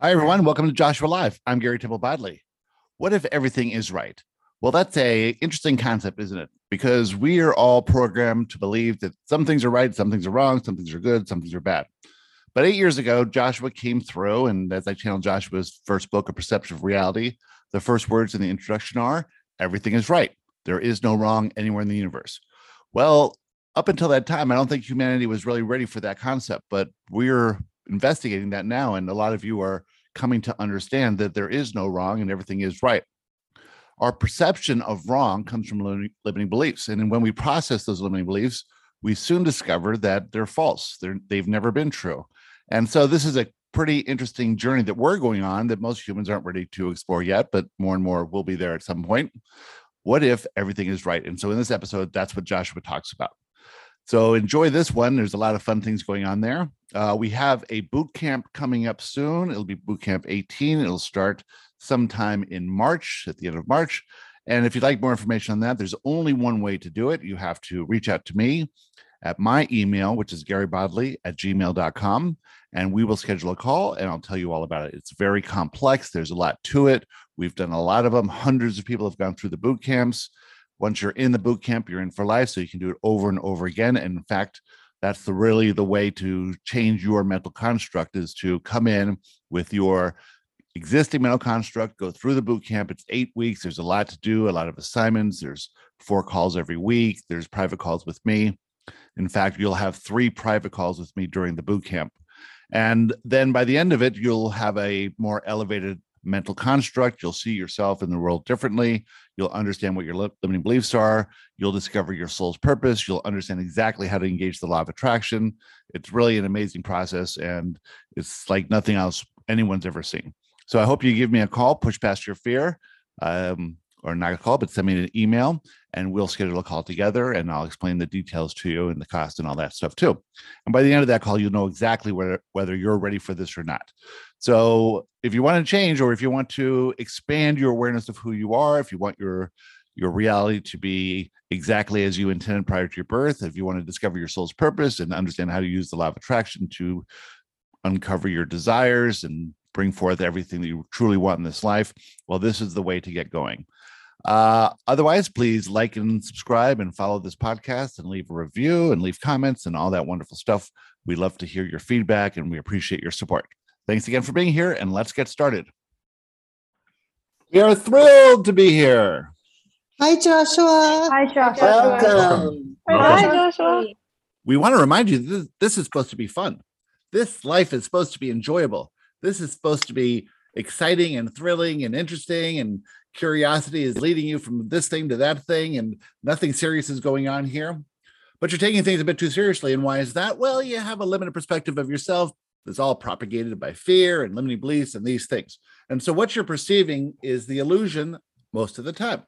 Hi, everyone. Welcome to Joshua Live. I'm Gary Temple Bodley. What if everything is right? Well, that's a interesting concept, isn't it? Because we are all programmed to believe that some things are right, some things are wrong, some things are good, some things are bad. But eight years ago, Joshua came through, and as I channeled Joshua's first book, A Perception of Reality, the first words in the introduction are everything is right. There is no wrong anywhere in the universe. Well, up until that time, I don't think humanity was really ready for that concept, but we're investigating that now. And a lot of you are coming to understand that there is no wrong and everything is right. Our perception of wrong comes from limiting beliefs. And when we process those limiting beliefs, we soon discover that they're false. They're, they've never been true. And so this is a pretty interesting journey that we're going on that most humans aren't ready to explore yet, but more and more will be there at some point. What if everything is right? And so in this episode, that's what Joshua talks about. So enjoy this one. There's a lot of fun things going on there. Uh, we have a boot camp coming up soon. It'll be boot camp 18. It'll start sometime in March, at the end of March. And if you'd like more information on that, there's only one way to do it. You have to reach out to me at my email, which is garybodley at gmail.com, and we will schedule a call and I'll tell you all about it. It's very complex. There's a lot to it. We've done a lot of them. Hundreds of people have gone through the boot camps once you're in the boot camp, you're in for life. So you can do it over and over again. And in fact, that's the really the way to change your mental construct is to come in with your existing mental construct, go through the boot camp. It's eight weeks. There's a lot to do, a lot of assignments. There's four calls every week. There's private calls with me. In fact, you'll have three private calls with me during the boot camp. And then by the end of it, you'll have a more elevated mental construct. You'll see yourself in the world differently. You'll understand what your limiting beliefs are. You'll discover your soul's purpose. You'll understand exactly how to engage the law of attraction. It's really an amazing process, and it's like nothing else anyone's ever seen. So I hope you give me a call, push past your fear. Um, or not a call, but send me an email and we'll schedule a call together and I'll explain the details to you and the cost and all that stuff too. And by the end of that call, you'll know exactly whether, whether you're ready for this or not. So if you want to change or if you want to expand your awareness of who you are, if you want your your reality to be exactly as you intended prior to your birth, if you want to discover your soul's purpose and understand how to use the law of attraction to uncover your desires and bring forth everything that you truly want in this life, well, this is the way to get going. Uh, otherwise, please like and subscribe and follow this podcast and leave a review and leave comments and all that wonderful stuff. We love to hear your feedback and we appreciate your support. Thanks again for being here and let's get started. We are thrilled to be here. Hi, Joshua. Hi, Joshua. Welcome. Hi, Joshua. We want to remind you this, this is supposed to be fun. This life is supposed to be enjoyable. This is supposed to be exciting and thrilling and interesting and curiosity is leading you from this thing to that thing and nothing serious is going on here. But you're taking things a bit too seriously and why is that? Well you have a limited perspective of yourself that's all propagated by fear and limiting beliefs and these things. And so what you're perceiving is the illusion most of the time.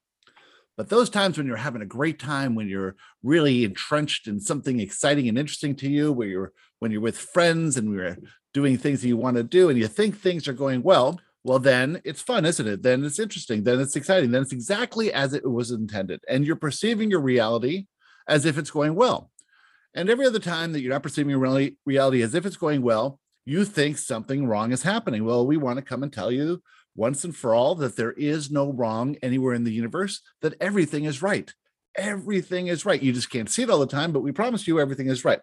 But those times when you're having a great time when you're really entrenched in something exciting and interesting to you where you're when you're with friends and we're doing things that you want to do and you think things are going well well then it's fun isn't it? Then it's interesting then it's exciting then it's exactly as it was intended and you're perceiving your reality as if it's going well. And every other time that you're not perceiving your reality, as if it's going well you think something wrong is happening. Well we want to come and tell you once and for all that there is no wrong anywhere in the universe that everything is right. Everything is right. You just can't see it all the time but we promise you everything is right.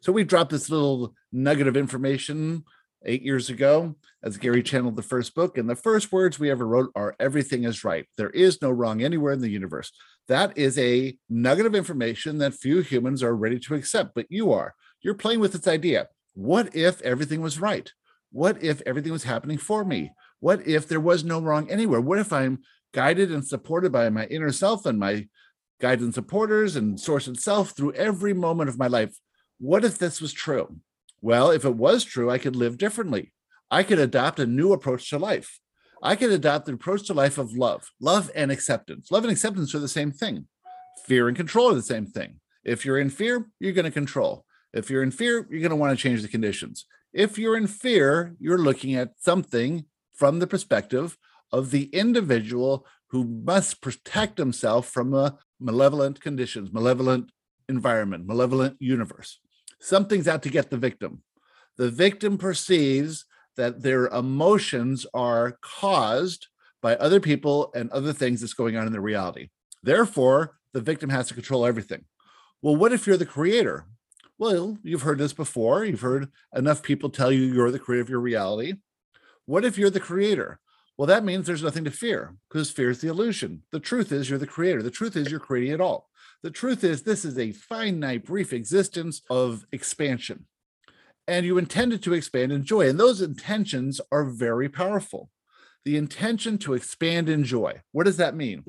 So we dropped this little nugget of information eight years ago as Gary channeled the first book. And the first words we ever wrote are everything is right. There is no wrong anywhere in the universe. That is a nugget of information that few humans are ready to accept, but you are. You're playing with this idea. What if everything was right? What if everything was happening for me? What if there was no wrong anywhere? What if I'm guided and supported by my inner self and my guides and supporters and source itself through every moment of my life? What if this was true? Well, if it was true, I could live differently. I could adopt a new approach to life. I could adopt the approach to life of love, love and acceptance. Love and acceptance are the same thing. Fear and control are the same thing. If you're in fear, you're going to control. If you're in fear, you're going to want to change the conditions. If you're in fear, you're looking at something from the perspective of the individual who must protect himself from a malevolent conditions, malevolent environment, malevolent universe. Something's out to get the victim. The victim perceives that their emotions are caused by other people and other things that's going on in the reality. Therefore, the victim has to control everything. Well, what if you're the creator? Well, you've heard this before. You've heard enough people tell you you're the creator of your reality. What if you're the creator? Well, that means there's nothing to fear because fear is the illusion. The truth is you're the creator. The truth is you're creating it all. The truth is this is a finite, brief existence of expansion. And you intended to expand in joy. And those intentions are very powerful. The intention to expand in joy. What does that mean?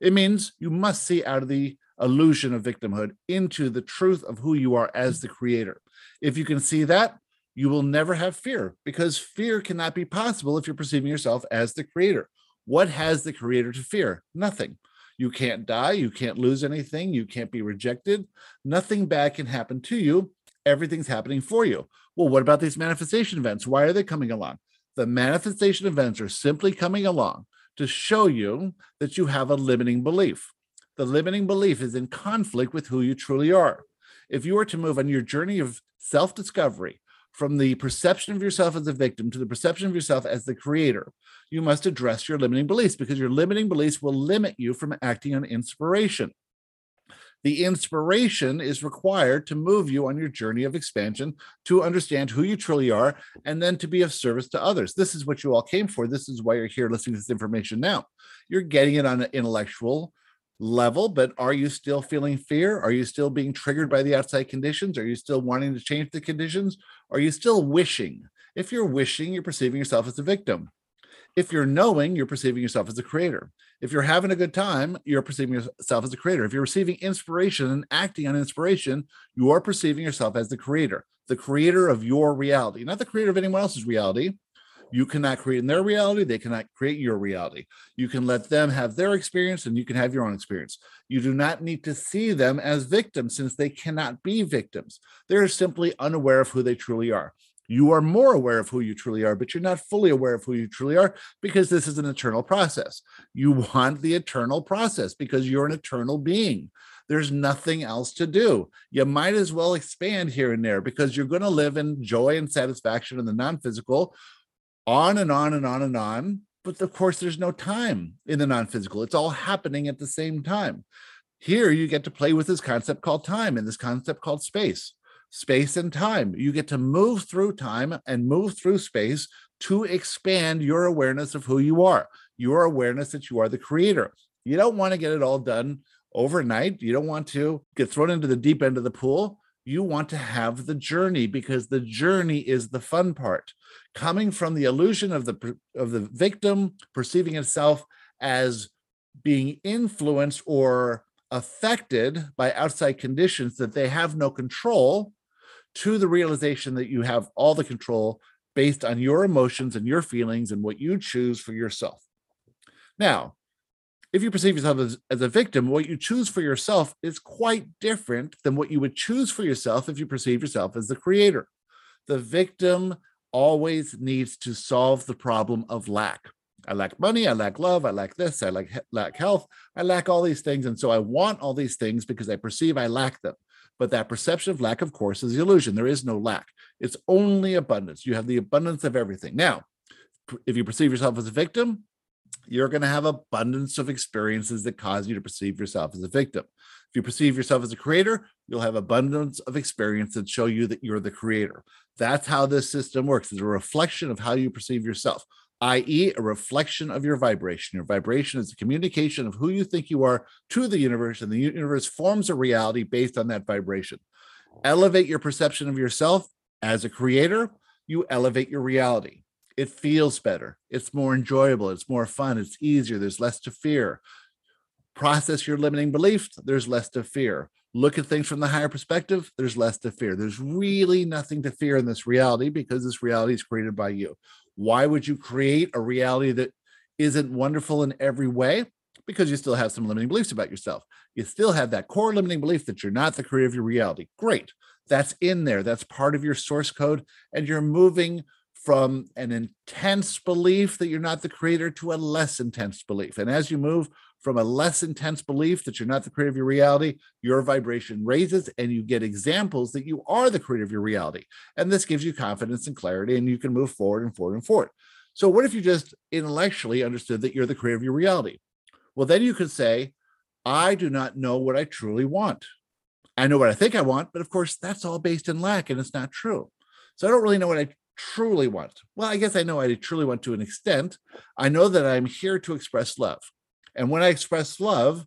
It means you must see out of the illusion of victimhood into the truth of who you are as the creator. If you can see that, you will never have fear because fear cannot be possible if you're perceiving yourself as the creator. What has the creator to fear? Nothing. You can't die. You can't lose anything. You can't be rejected. Nothing bad can happen to you. Everything's happening for you. Well, what about these manifestation events? Why are they coming along? The manifestation events are simply coming along to show you that you have a limiting belief. The limiting belief is in conflict with who you truly are. If you were to move on your journey of self discovery, from the perception of yourself as a victim to the perception of yourself as the creator, you must address your limiting beliefs because your limiting beliefs will limit you from acting on inspiration. The inspiration is required to move you on your journey of expansion to understand who you truly are and then to be of service to others. This is what you all came for. This is why you're here listening to this information now. You're getting it on an intellectual level, but are you still feeling fear? Are you still being triggered by the outside conditions? Are you still wanting to change the conditions? Are you still wishing? If you're wishing, you're perceiving yourself as a victim. If you're knowing, you're perceiving yourself as a creator. If you're having a good time, you're perceiving yourself as a creator. If you're receiving inspiration and acting on inspiration, you are perceiving yourself as the creator, the creator of your reality, not the creator of anyone else's reality. You cannot create in their reality. They cannot create your reality. You can let them have their experience and you can have your own experience. You do not need to see them as victims since they cannot be victims. They're simply unaware of who they truly are. You are more aware of who you truly are, but you're not fully aware of who you truly are because this is an eternal process. You want the eternal process because you're an eternal being. There's nothing else to do. You might as well expand here and there because you're going to live in joy and satisfaction in the non physical on and on and on and on. But of course, there's no time in the non physical, it's all happening at the same time. Here, you get to play with this concept called time and this concept called space. Space and time. You get to move through time and move through space to expand your awareness of who you are, your awareness that you are the creator. You don't want to get it all done overnight. You don't want to get thrown into the deep end of the pool you want to have the journey because the journey is the fun part. Coming from the illusion of the of the victim perceiving itself as being influenced or affected by outside conditions that they have no control to the realization that you have all the control based on your emotions and your feelings and what you choose for yourself. Now if you perceive yourself as, as a victim, what you choose for yourself is quite different than what you would choose for yourself if you perceive yourself as the creator. The victim always needs to solve the problem of lack. I lack money, I lack love, I lack this, I lack, lack health, I lack all these things. And so I want all these things because I perceive I lack them. But that perception of lack, of course, is the illusion. There is no lack, it's only abundance. You have the abundance of everything. Now, if you perceive yourself as a victim, you're going to have abundance of experiences that cause you to perceive yourself as a victim. If you perceive yourself as a creator, you'll have abundance of experience that show you that you're the creator. That's how this system works. It's a reflection of how you perceive yourself, i.e., a reflection of your vibration. Your vibration is a communication of who you think you are to the universe, and the universe forms a reality based on that vibration. Elevate your perception of yourself as a creator, you elevate your reality it feels better. It's more enjoyable. It's more fun. It's easier. There's less to fear. Process your limiting beliefs. There's less to fear. Look at things from the higher perspective. There's less to fear. There's really nothing to fear in this reality because this reality is created by you. Why would you create a reality that isn't wonderful in every way? Because you still have some limiting beliefs about yourself. You still have that core limiting belief that you're not the creator of your reality. Great. That's in there. That's part of your source code. And you're moving from an intense belief that you're not the creator to a less intense belief. And as you move from a less intense belief that you're not the creator of your reality, your vibration raises and you get examples that you are the creator of your reality. And this gives you confidence and clarity, and you can move forward and forward and forward. So, what if you just intellectually understood that you're the creator of your reality? Well, then you could say, I do not know what I truly want. I know what I think I want, but of course, that's all based in lack and it's not true. So, I don't really know what I truly want. Well, I guess I know I truly want to an extent. I know that I'm here to express love. And when I express love,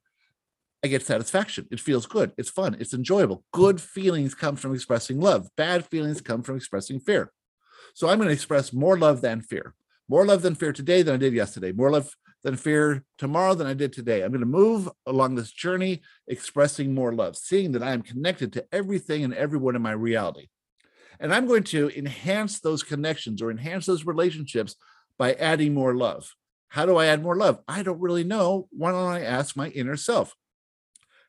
I get satisfaction. It feels good. It's fun. It's enjoyable. Good feelings come from expressing love. Bad feelings come from expressing fear. So I'm going to express more love than fear. More love than fear today than I did yesterday. More love than fear tomorrow than I did today. I'm going to move along this journey expressing more love, seeing that I am connected to everything and everyone in my reality. And I'm going to enhance those connections or enhance those relationships by adding more love. How do I add more love? I don't really know. Why don't I ask my inner self?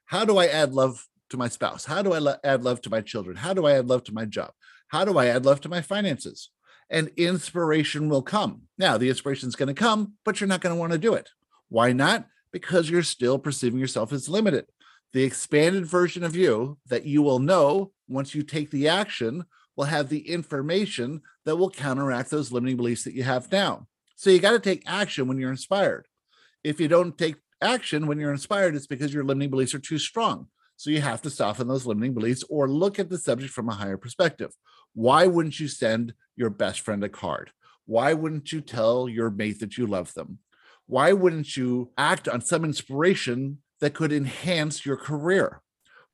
How do I add love to my spouse? How do I lo- add love to my children? How do I add love to my job? How do I add love to my finances? And inspiration will come. Now, the inspiration is going to come, but you're not going to want to do it. Why not? Because you're still perceiving yourself as limited. The expanded version of you that you will know once you take the action will have the information that will counteract those limiting beliefs that you have now. So you got to take action when you're inspired. If you don't take action when you're inspired, it's because your limiting beliefs are too strong. So you have to soften those limiting beliefs or look at the subject from a higher perspective. Why wouldn't you send your best friend a card? Why wouldn't you tell your mate that you love them? Why wouldn't you act on some inspiration that could enhance your career?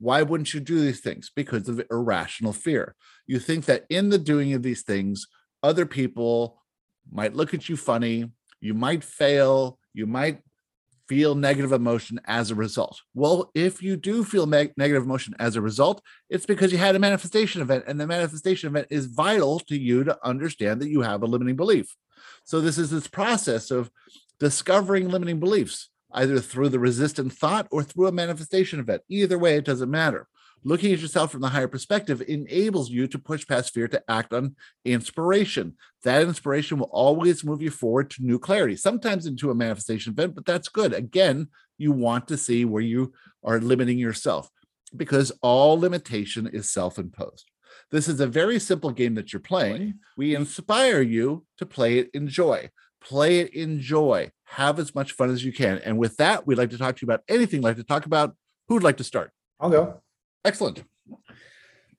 Why wouldn't you do these things? Because of irrational fear. You think that in the doing of these things, other people might look at you funny, you might fail, you might feel negative emotion as a result. Well, if you do feel me- negative emotion as a result, it's because you had a manifestation event, and the manifestation event is vital to you to understand that you have a limiting belief. So, this is this process of discovering limiting beliefs, either through the resistant thought or through a manifestation event. Either way, it doesn't matter looking at yourself from the higher perspective enables you to push past fear to act on inspiration. That inspiration will always move you forward to new clarity, sometimes into a manifestation event, but that's good. Again, you want to see where you are limiting yourself because all limitation is self imposed. This is a very simple game that you're playing. We inspire you to play it in joy. Play it in joy. Have as much fun as you can. And with that, we'd like to talk to you about anything you'd like to talk about. Who'd like to start? I'll go. Excellent.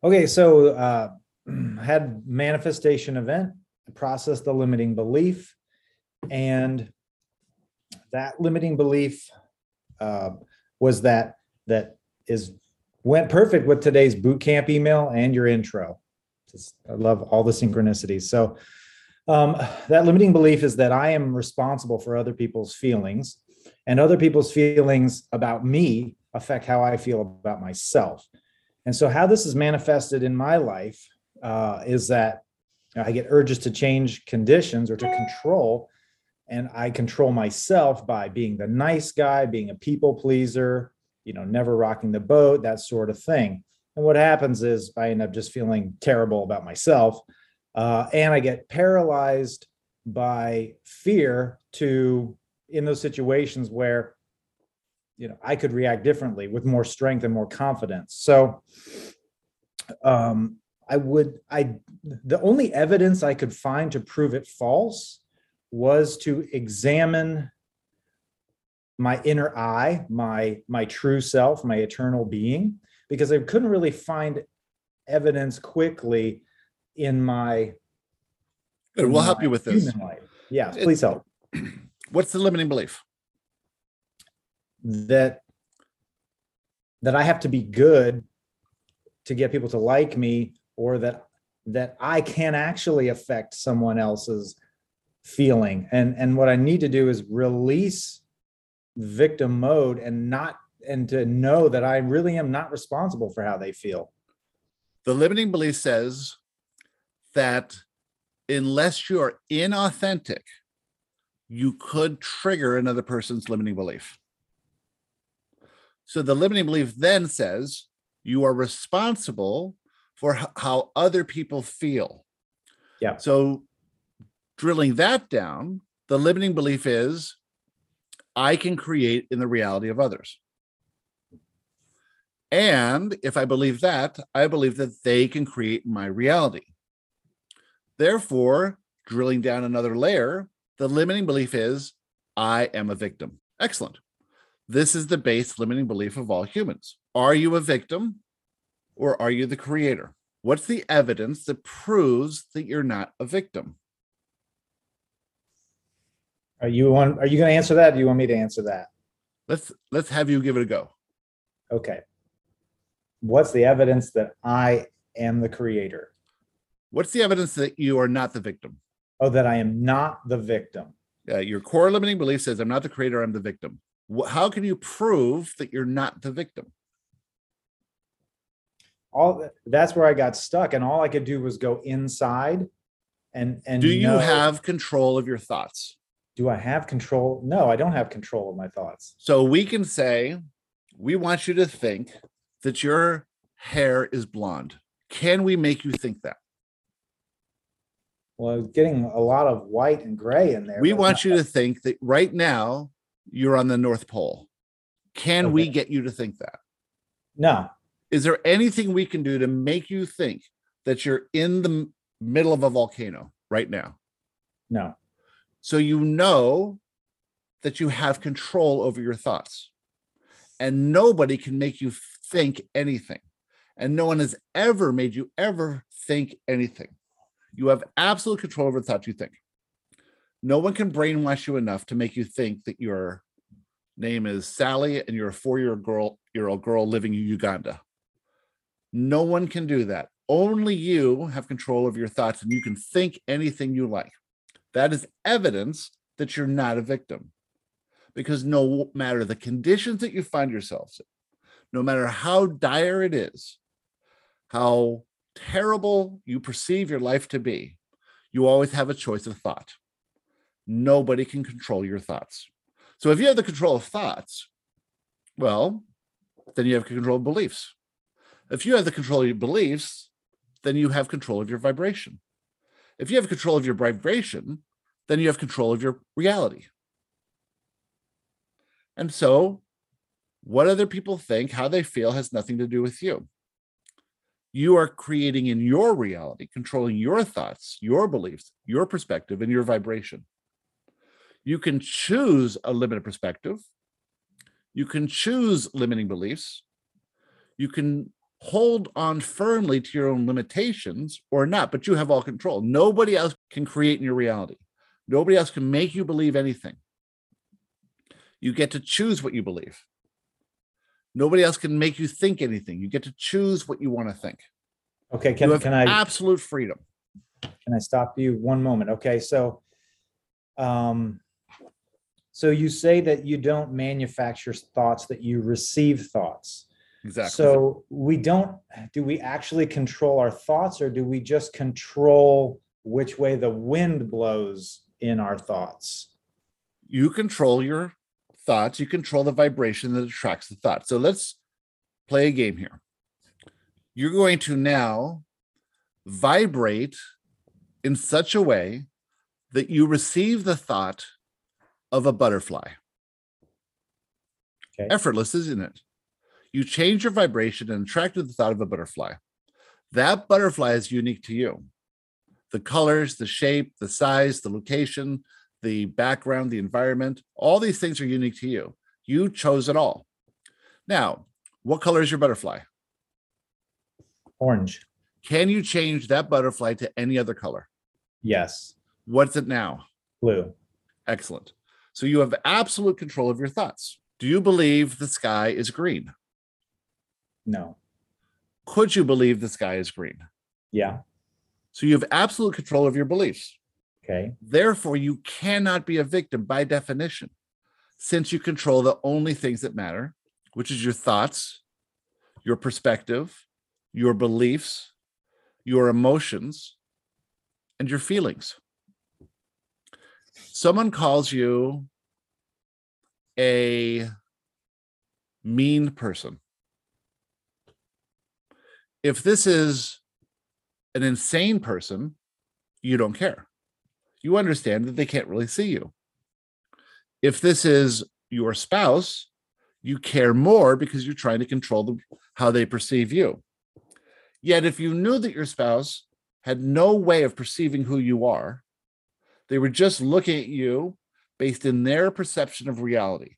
Okay, so uh, had manifestation event, process the limiting belief, and that limiting belief uh, was that that is went perfect with today's boot camp email and your intro. Just, I love all the synchronicities. So um, that limiting belief is that I am responsible for other people's feelings, and other people's feelings about me affect how I feel about myself. And so, how this is manifested in my life uh, is that I get urges to change conditions or to control, and I control myself by being the nice guy, being a people pleaser, you know, never rocking the boat, that sort of thing. And what happens is I end up just feeling terrible about myself, uh, and I get paralyzed by fear to in those situations where you know i could react differently with more strength and more confidence. So um i would i the only evidence i could find to prove it false was to examine my inner i my my true self my eternal being because i couldn't really find evidence quickly in my Good. We'll help you with this. life. Yeah, please help. What's the limiting belief? that that I have to be good to get people to like me or that that I can actually affect someone else's feeling and and what I need to do is release victim mode and not and to know that I really am not responsible for how they feel. The limiting belief says that unless you're inauthentic, you could trigger another person's limiting belief. So the limiting belief then says you are responsible for how other people feel. Yeah. So drilling that down, the limiting belief is I can create in the reality of others. And if I believe that, I believe that they can create my reality. Therefore, drilling down another layer, the limiting belief is I am a victim. Excellent. This is the base limiting belief of all humans. Are you a victim or are you the creator? What's the evidence that proves that you're not a victim? Are you want, are you going to answer that? or Do you want me to answer that? Let's let's have you give it a go. Okay. What's the evidence that I am the creator? What's the evidence that you are not the victim? Oh, that I am not the victim. Uh, your core limiting belief says, I'm not the creator, I'm the victim. How can you prove that you're not the victim? All that's where I got stuck, and all I could do was go inside and and Do you know- have control of your thoughts? do I have control? No, I don't have control of my thoughts. So we can say, we want you to think that your hair is blonde. Can we make you think that? Well, getting a lot of white and gray in there. We want you to think that right now you're on the North Pole. Can we get you to think that? No, Is there anything we can do to make you think that you're in the middle of a volcano right now? no. So you know that you have control over your thoughts. And nobody can make you think anything. And no one has ever made you ever think anything. You have absolute control over the thoughts you think. No one can brainwash you enough to make you think that your name is Sally and you're a four-year-old girl, year old girl living in Uganda. No one can do that. Only you have control of your thoughts and you can think anything you like. That is evidence that you're not a victim. Because no matter the conditions that you find yourselves in, no matter how dire it is, how terrible you perceive your life to be, you always have a choice of thought. Nobody can control your thoughts. So if you have the control of thoughts, well, then you have control of beliefs. If you have the control of your beliefs, then you have control of your vibration. If you have control of your vibration, then you have control of your reality. And so, what other people think, how they feel, has nothing to do with you. You are creating in your reality, controlling your thoughts, your beliefs, your perspective, and your vibration. You can choose a limited perspective. You can choose limiting beliefs. You can hold on firmly to your own limitations or not, but you have all control. Nobody else can create in your reality. Nobody else can make you believe anything. You get to choose what you believe. Nobody else can make you think anything. You get to choose what you want to think. Okay, can, can I, absolute freedom. can I stop you one moment? Okay, so, um, so you say that you don't manufacture thoughts, that you receive thoughts. Exactly. So we don't, do we actually control our thoughts or do we just control which way the wind blows in our thoughts? you control your thoughts, you control the vibration that attracts the thought. So let's play a game here. You're going to now vibrate in such a way that you receive the thought of a butterfly. Okay. Effortless, isn't it? You change your vibration and attract the thought of a butterfly. That butterfly is unique to you. The colors, the shape, the size, the location, the background, the environment, all these things are unique to you. You chose it all. Now, what color is your butterfly? Orange, Can you change that butterfly to any other color? yes. What's it now? Blue, Excellent. So you have absolute control of your thoughts. Do you believe the sky is green? no, Could you believe the sky is green? yeah, So you have absolute control of your beliefs. Okay, Therefore, you cannot be a victim by definition, since you control the only things that matter, which is your thoughts, your perspective, your beliefs, your emotions, and your feelings. Someone calls you a mean person. If this is an insane person, you don't care you understand that they can't really see you. If this is your spouse, you care more because you're trying to control how they perceive you. Yet, if you knew that your spouse had no way of perceiving who you are, they were just looking at you based in their perception of reality.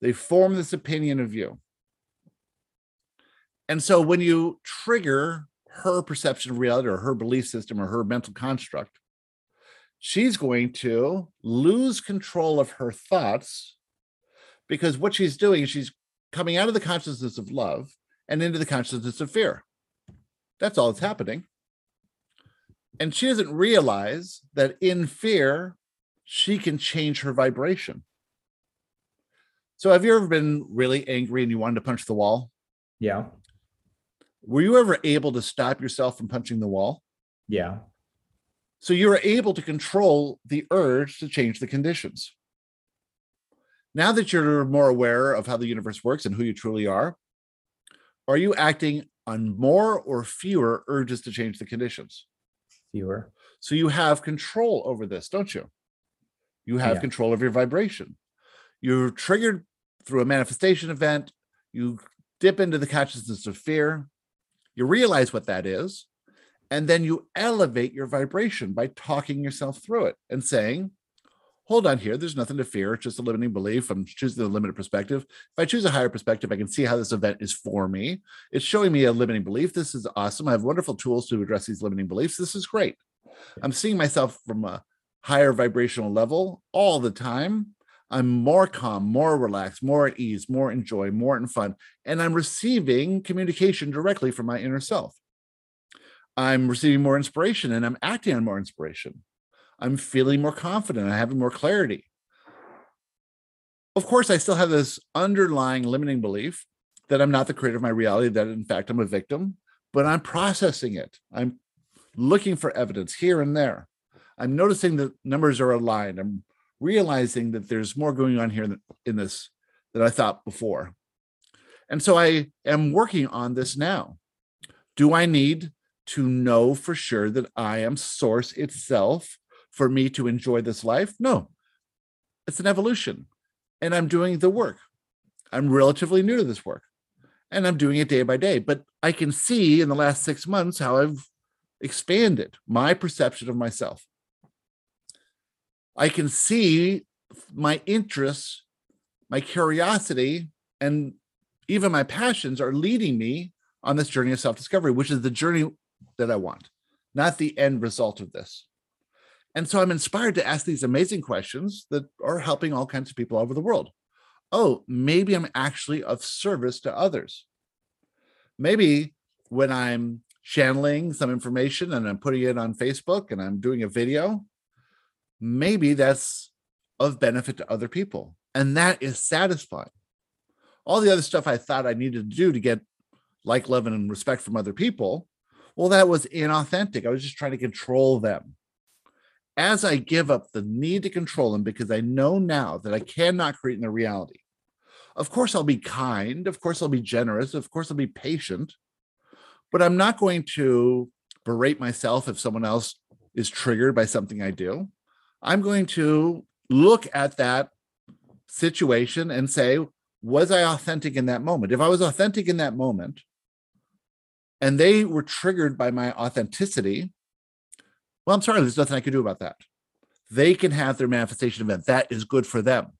They form this opinion of you. And so when you trigger her perception of reality or her belief system or her mental construct, she's going to lose control of her thoughts because what she's doing is she's coming out of the consciousness of love and into the consciousness of fear. That's all that's happening. And she doesn't realize that in fear, she can change her vibration. So, have you ever been really angry and you wanted to punch the wall? Yeah. Were you ever able to stop yourself from punching the wall? Yeah. So you are able to control the urge to change the conditions. Now that you're more aware of how the universe works and who you truly are, are you acting on more or fewer urges to change the conditions? Fewer. So you have control over this, don't you? You have Yeah. control of your vibration. You're triggered through a manifestation event. You dip into the consciousness of fear. You realize what that is. And then you elevate your vibration by talking yourself through it and saying, hold on here. There's nothing to fear. It's just a limiting belief. I'm choosing a limited perspective. If I choose a higher perspective, I can see how this event is for me. It's showing me a limiting belief. This is awesome. I have wonderful tools to address these limiting beliefs. This is great. I'm seeing myself from a higher vibrational level all the time. I'm more calm, more relaxed, more at ease, more in joy, more in fun. And I'm receiving communication directly from my inner self. I'm receiving more inspiration and I'm acting on more inspiration. I'm feeling more confident. I'm having more clarity. Of course, I still have this underlying limiting belief that I'm not the creator of my reality, that in fact I'm a victim, but I'm processing it. I'm looking for evidence here and there. I'm noticing that numbers are aligned. I'm realizing that there's more going on here in this than I thought before. And so I am working on this now. Do I need to know for sure that I am source itself for me to enjoy this life? No, it's an evolution. And I'm doing the work. I'm relatively new to this work and I'm doing it day by day. But I can see in the last six months how I've expanded my perception of myself. I can see my interests, my curiosity, and even my passions are leading me on this journey of self discovery, which is the journey that I want, not the end result of this. And so I'm inspired to ask these amazing questions that are helping all kinds of people all over the world. Oh, maybe I'm actually of service to others. Maybe when I'm channeling some information and I'm putting it on Facebook and I'm doing a video, maybe that's of benefit to other people. And that is satisfying. All the other stuff I thought I needed to do to get like, love, and respect from other people, well, that was inauthentic. I was just trying to control them. As I give up the need to control them because I know now that I cannot create in their reality, of course, I'll be kind. Of course, I'll be generous. Of course, I'll be patient. But I'm not going to berate myself if someone else is triggered by something I do. I'm going to look at that situation and say, was I authentic in that moment? If I was authentic in that moment and they were triggered by my authenticity, well, I'm sorry, there's nothing I can do about that. They can have their manifestation event. That is good for them.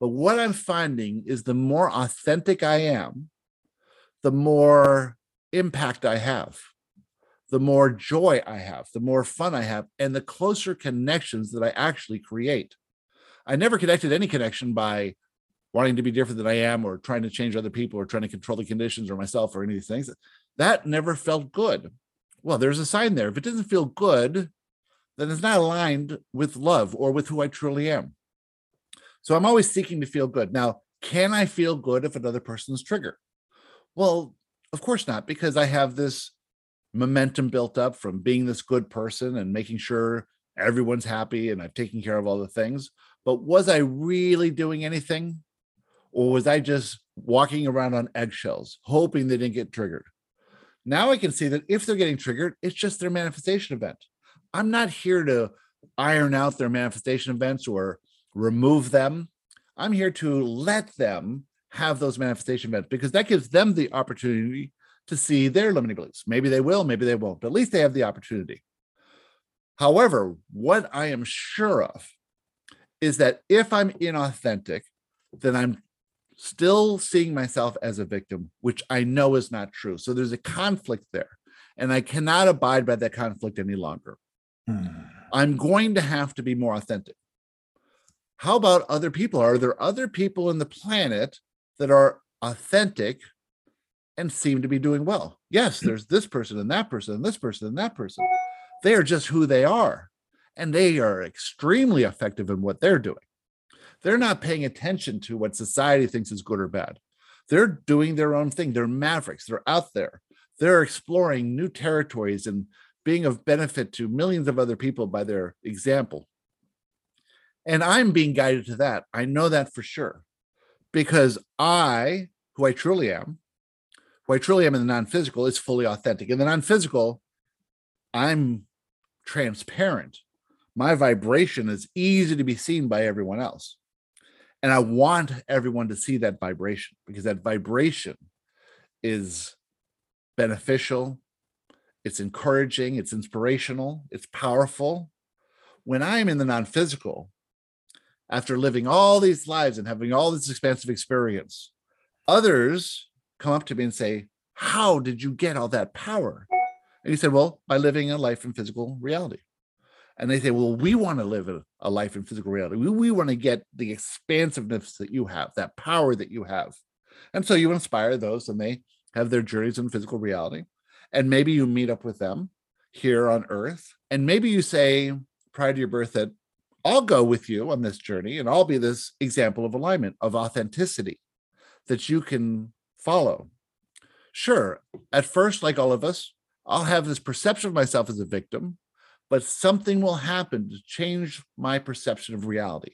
But what I'm finding is the more authentic I am, the more impact I have, the more joy I have, the more fun I have, and the closer connections that I actually create. I never connected any connection by wanting to be different than I am or trying to change other people or trying to control the conditions or myself or any of these things. That never felt good. Well, there's a sign there. If it doesn't feel good, then it's not aligned with love or with who I truly am. So I'm always seeking to feel good. Now, can I feel good if another person's trigger? Well, of course not, because I have this momentum built up from being this good person and making sure everyone's happy and I've taken care of all the things. But was I really doing anything? Or was I just walking around on eggshells, hoping they didn't get triggered? Now I can see that if they're getting triggered, it's just their manifestation event. I'm not here to iron out their manifestation events or remove them. I'm here to let them have those manifestation events because that gives them the opportunity to see their limiting beliefs. Maybe they will, maybe they won't, but at least they have the opportunity. However, what I am sure of is that if I'm inauthentic, then I'm still seeing myself as a victim, which I know is not true. So there's a conflict there, and I cannot abide by that conflict any longer. Hmm. I'm going to have to be more authentic. How about other people? Are there other people in the planet that are authentic and seem to be doing well? Yes, there's this person and that person and this person and that person. They are just who they are, and they are extremely effective in what they're doing. They're not paying attention to what society thinks is good or bad. They're doing their own thing. They're mavericks. They're out there. They're exploring new territories and being of benefit to millions of other people by their example. And I'm being guided to that. I know that for sure because I, who I truly am, who I truly am in the non physical, is fully authentic. In the non physical, I'm transparent. My vibration is easy to be seen by everyone else. And I want everyone to see that vibration because that vibration is beneficial, it's encouraging, it's inspirational, it's powerful. When I'm in the non physical, after living all these lives and having all this expansive experience, others come up to me and say, How did you get all that power? And he said, Well, by living a life in physical reality. And they say, Well, we want to live a, life in physical reality. We, we want to get the expansiveness that you have, that power that you have. And so you inspire those and they have their journeys in physical reality. And maybe you meet up with them here on earth. And maybe you say prior to your birth that I'll go with you on this journey and I'll be this example of alignment, of authenticity that you can follow. Sure, at first, like all of us, I'll have this perception of myself as a victim, but something will happen to change my perception of reality.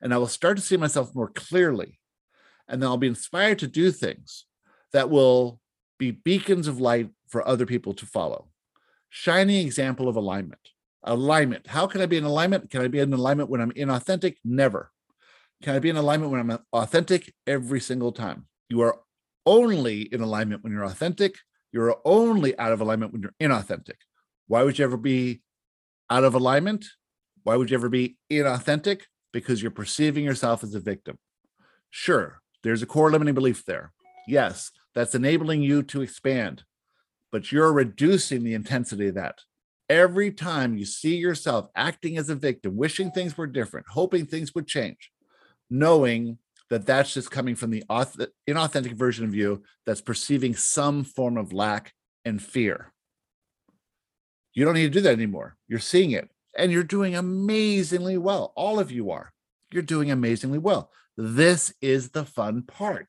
And I will start to see myself more clearly. And then I'll be inspired to do things that will be beacons of light for other people to follow. Shining example of alignment. Alignment. How can I be in alignment? Can I be in alignment when I'm inauthentic? Never. Can I be in alignment when I'm authentic? Every single time. You are only in alignment when you're authentic. You're only out of alignment when you're inauthentic. Why would you ever be out of alignment? Why would you ever be inauthentic? Because you're perceiving yourself as a victim. Sure, there's a core limiting belief there. Yes, that's enabling you to expand, but you're reducing the intensity of that. Every time you see yourself acting as a victim, wishing things were different, hoping things would change, knowing that that's just coming from the inauthentic version of you that's perceiving some form of lack and fear. You don't need to do that anymore. You're seeing it and you're doing amazingly well. All of you are. You're doing amazingly well. This is the fun part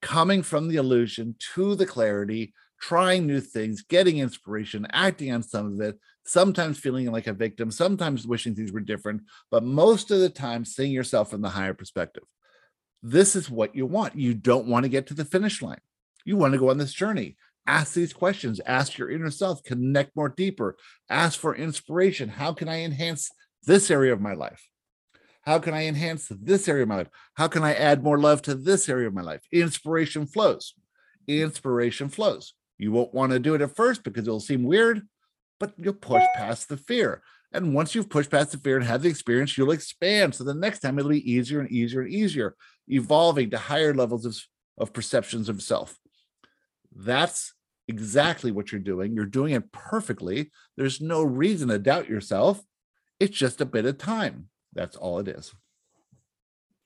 coming from the illusion to the clarity, trying new things, getting inspiration, acting on some of it, sometimes feeling like a victim, sometimes wishing things were different, but most of the time seeing yourself from the higher perspective. This is what you want. You don't want to get to the finish line. You want to go on this journey. Ask these questions, ask your inner self, connect more deeper, ask for inspiration. How can I enhance this area of my life? How can I enhance this area of my life? How can I add more love to this area of my life? Inspiration flows. Inspiration flows. You won't want to do it at first because it'll seem weird, but you'll push past the fear. And once you've pushed past the fear and have the experience, you'll expand. So the next time it'll be easier and easier and easier, evolving to higher levels of, of perceptions of self. That's exactly what you're doing. You're doing it perfectly. There's no reason to doubt yourself. It's just a bit of time. That's all it is.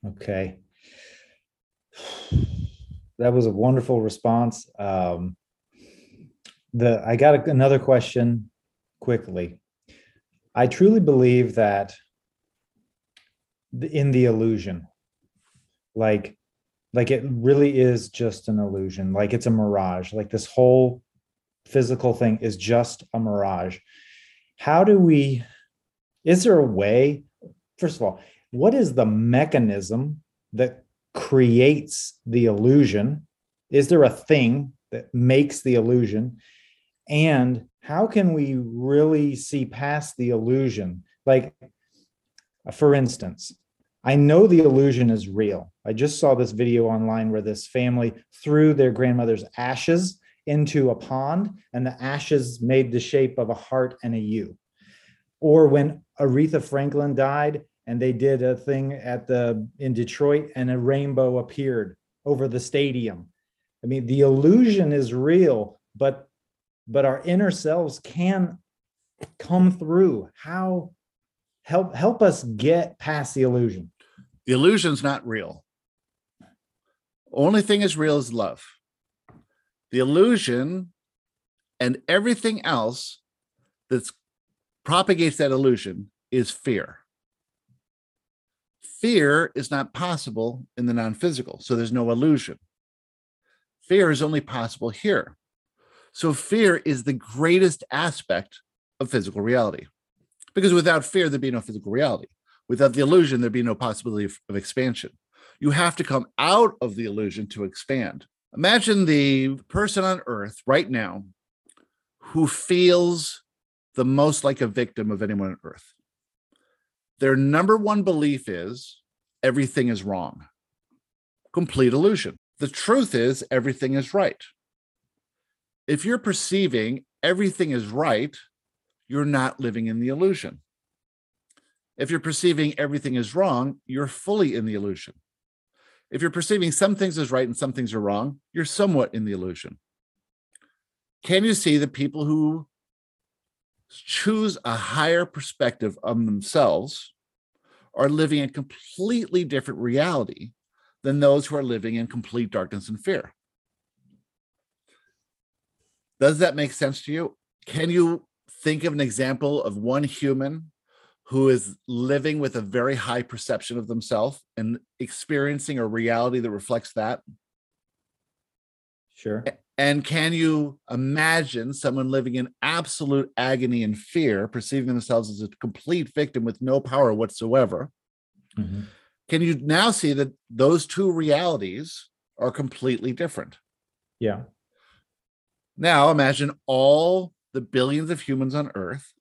Okay. That was a wonderful response. Um, the I got a, another question quickly. I truly believe that in the illusion, like, like it really is just an illusion. Like it's a mirage. Like this whole physical thing is just a mirage. How do we? Is there a way first of all, what is the mechanism that creates the illusion? Is there a thing that makes the illusion? And how can we really see past the illusion? Like, for instance, I know the illusion is real. I just saw this video online where this family threw their grandmother's ashes into a pond and the ashes made the shape of a heart and a U. Or when Aretha Franklin died and they did a thing at the in Detroit and a rainbow appeared over the stadium. I mean, the illusion is real, but but our inner selves can come through. How help help us get past the illusion? The illusion's not real. Only thing is real is love. The illusion and everything else that propagates that illusion is fear. Fear is not possible in the non physical, so there's no illusion. Fear is only possible here. So, fear is the greatest aspect of physical reality because without fear, there'd be no physical reality. Without the illusion, there'd be no possibility of, of expansion. You have to come out of the illusion to expand. Imagine the person on earth right now who feels the most like a victim of anyone on earth. Their number one belief is everything is wrong. Complete illusion. The truth is everything is right. If you're perceiving everything is right, you're not living in the illusion. If you're perceiving everything is wrong, you're fully in the illusion. If you're perceiving some things as right and some things are wrong, you're somewhat in the illusion. Can you see the people who choose a higher perspective of themselves are living a completely different reality than those who are living in complete darkness and fear? Does that make sense to you? Can you think of an example of one human who is living with a very high perception of themselves and experiencing a reality that reflects that? Sure. And can you imagine someone living in absolute agony and fear, perceiving themselves as a complete victim with no power whatsoever? Mm-hmm. Can you now see that those two realities are completely different? Yeah. Now imagine all the billions of humans on Earth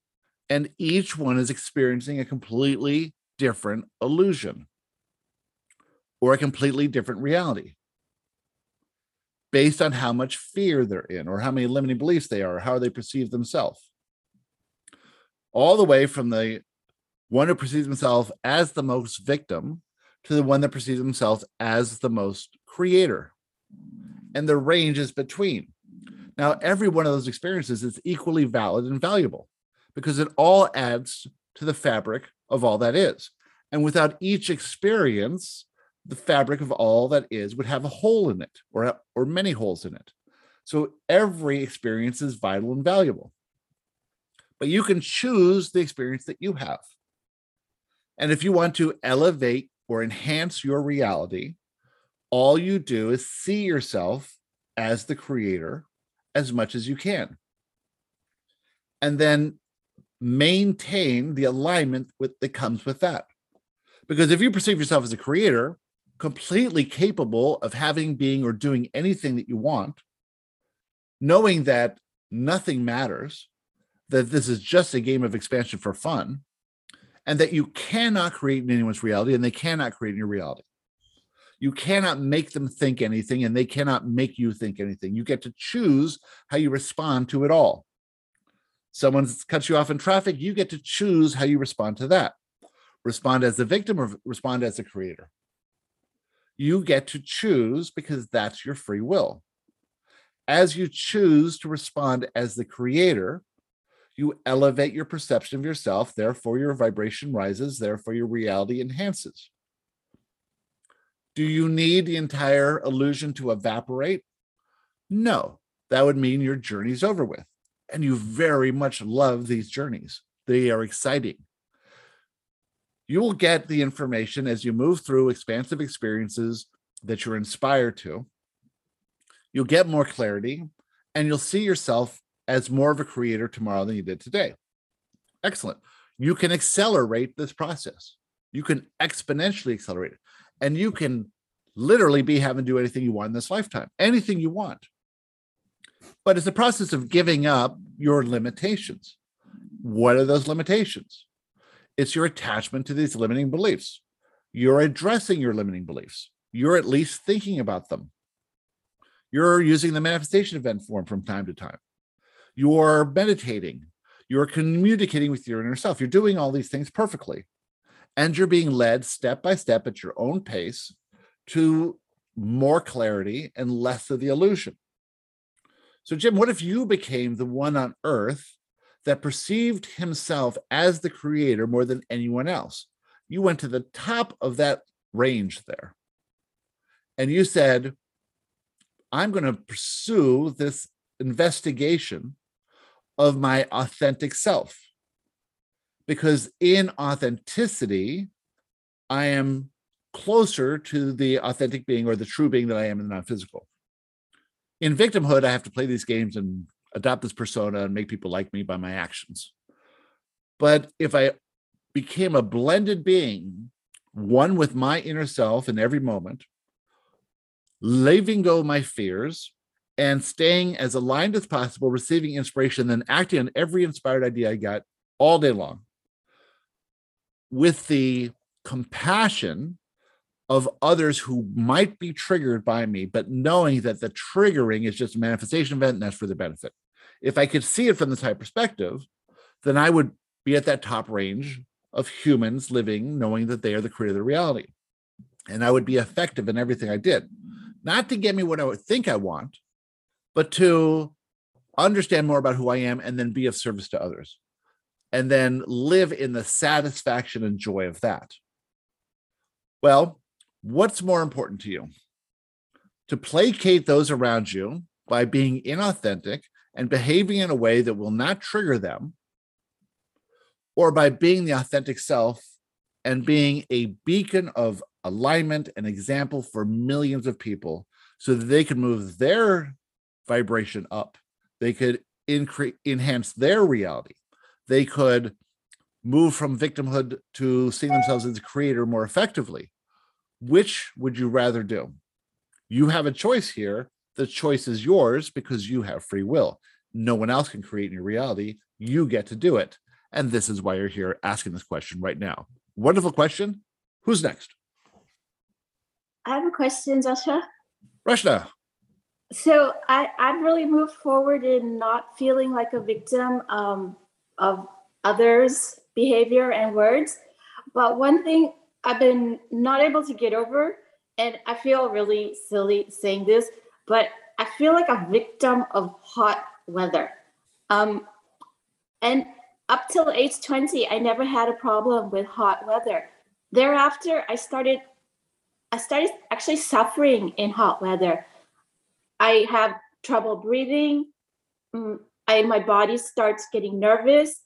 and each one is experiencing a completely different illusion or a completely different reality based on how much fear they're in or how many limiting beliefs they are how they perceive themselves. All the way from the one who perceives himself as the most victim to the one that perceives himself as the most creator. And the range is between. Now every one of those experiences is equally valid and valuable because it all adds to the fabric of all that is. And without each experience, the fabric of all that is would have a hole in it or, or many holes in it. So every experience is vital and valuable. But you can choose the experience that you have. And if you want to elevate or enhance your reality, all you do is see yourself as the creator as much as you can. And then maintain the alignment with that comes with that. Because if you perceive yourself as a creator, completely capable of having, being, or doing anything that you want, knowing that nothing matters, that this is just a game of expansion for fun, and that you cannot create in anyone's reality and they cannot create in your reality. You cannot make them think anything and they cannot make you think anything. You get to choose how you respond to it all someone cuts you off in traffic, you get to choose how you respond to that. Respond as the victim or respond as the creator. You get to choose because that's your free will. As you choose to respond as the creator, you elevate your perception of yourself, therefore, your vibration rises, therefore, your reality enhances. Do you need the entire illusion to evaporate? No, that would mean your journey's over with and you very much love these journeys. They are exciting. You will get the information as you move through expansive experiences that you're inspired to. You'll get more clarity and you'll see yourself as more of a creator tomorrow than you did today. Excellent. You can accelerate this process. You can exponentially accelerate it. And you can literally be having to do anything you want in this lifetime, anything you want but it's a process of giving up your limitations. What are those limitations? It's your attachment to these limiting beliefs. you're addressing your limiting beliefs. You're at least thinking about them. You're using the manifestation event form from time to time. You're meditating. You're communicating with your inner self. You're doing all these things perfectly. And you're being led step by step at your own pace to more clarity and less of the illusion. So, Jim, what if you became the one on earth that perceived himself as the creator more than anyone else? You went to the top of that range there. And you said, I'm going to pursue this investigation of my authentic self. Because in authenticity, I am closer to the authentic being or the true being that I am in the non physical. In victimhood, I have to play these games and adopt this persona and make people like me by my actions. But if I became a blended being, one with my inner self in every moment, leaving go of my fears and staying as aligned as possible, receiving inspiration, then acting on every inspired idea I got all day long with the compassion of others who might be triggered by me, but knowing that the triggering is just a manifestation event and that's for the benefit. If I could see it from this high perspective, then I would be at that top range of humans living, knowing that they are the creator of the reality. And I would be effective in everything I did, not to get me what I would think I want, but to understand more about who I am and then be of service to others. And then live in the satisfaction and joy of that. Well, what's more important to you? To placate those around you by being inauthentic and behaving in a way that will not trigger them, or by being the authentic self and being a beacon of alignment and example for millions of people so that they can move their vibration up. They could increase enhance their reality. They could move from victimhood to seeing themselves as a creator more effectively. Which would you rather do? You have a choice here. The choice is yours because you have free will. No one else can create your reality. You get to do it. And this is why you're here asking this question right now. Wonderful question. Who's next? I have a question, Joshua. Rashna. So I, I've really moved forward in not feeling like a victim um, of others' behavior and words. But one thing I've been not able to get over, and I feel really silly saying this, but I feel like a victim of hot weather. Um, and up till age 20, I never had a problem with hot weather. Thereafter, I started I started actually suffering in hot weather. I have trouble breathing. Mm, I, my body starts getting nervous.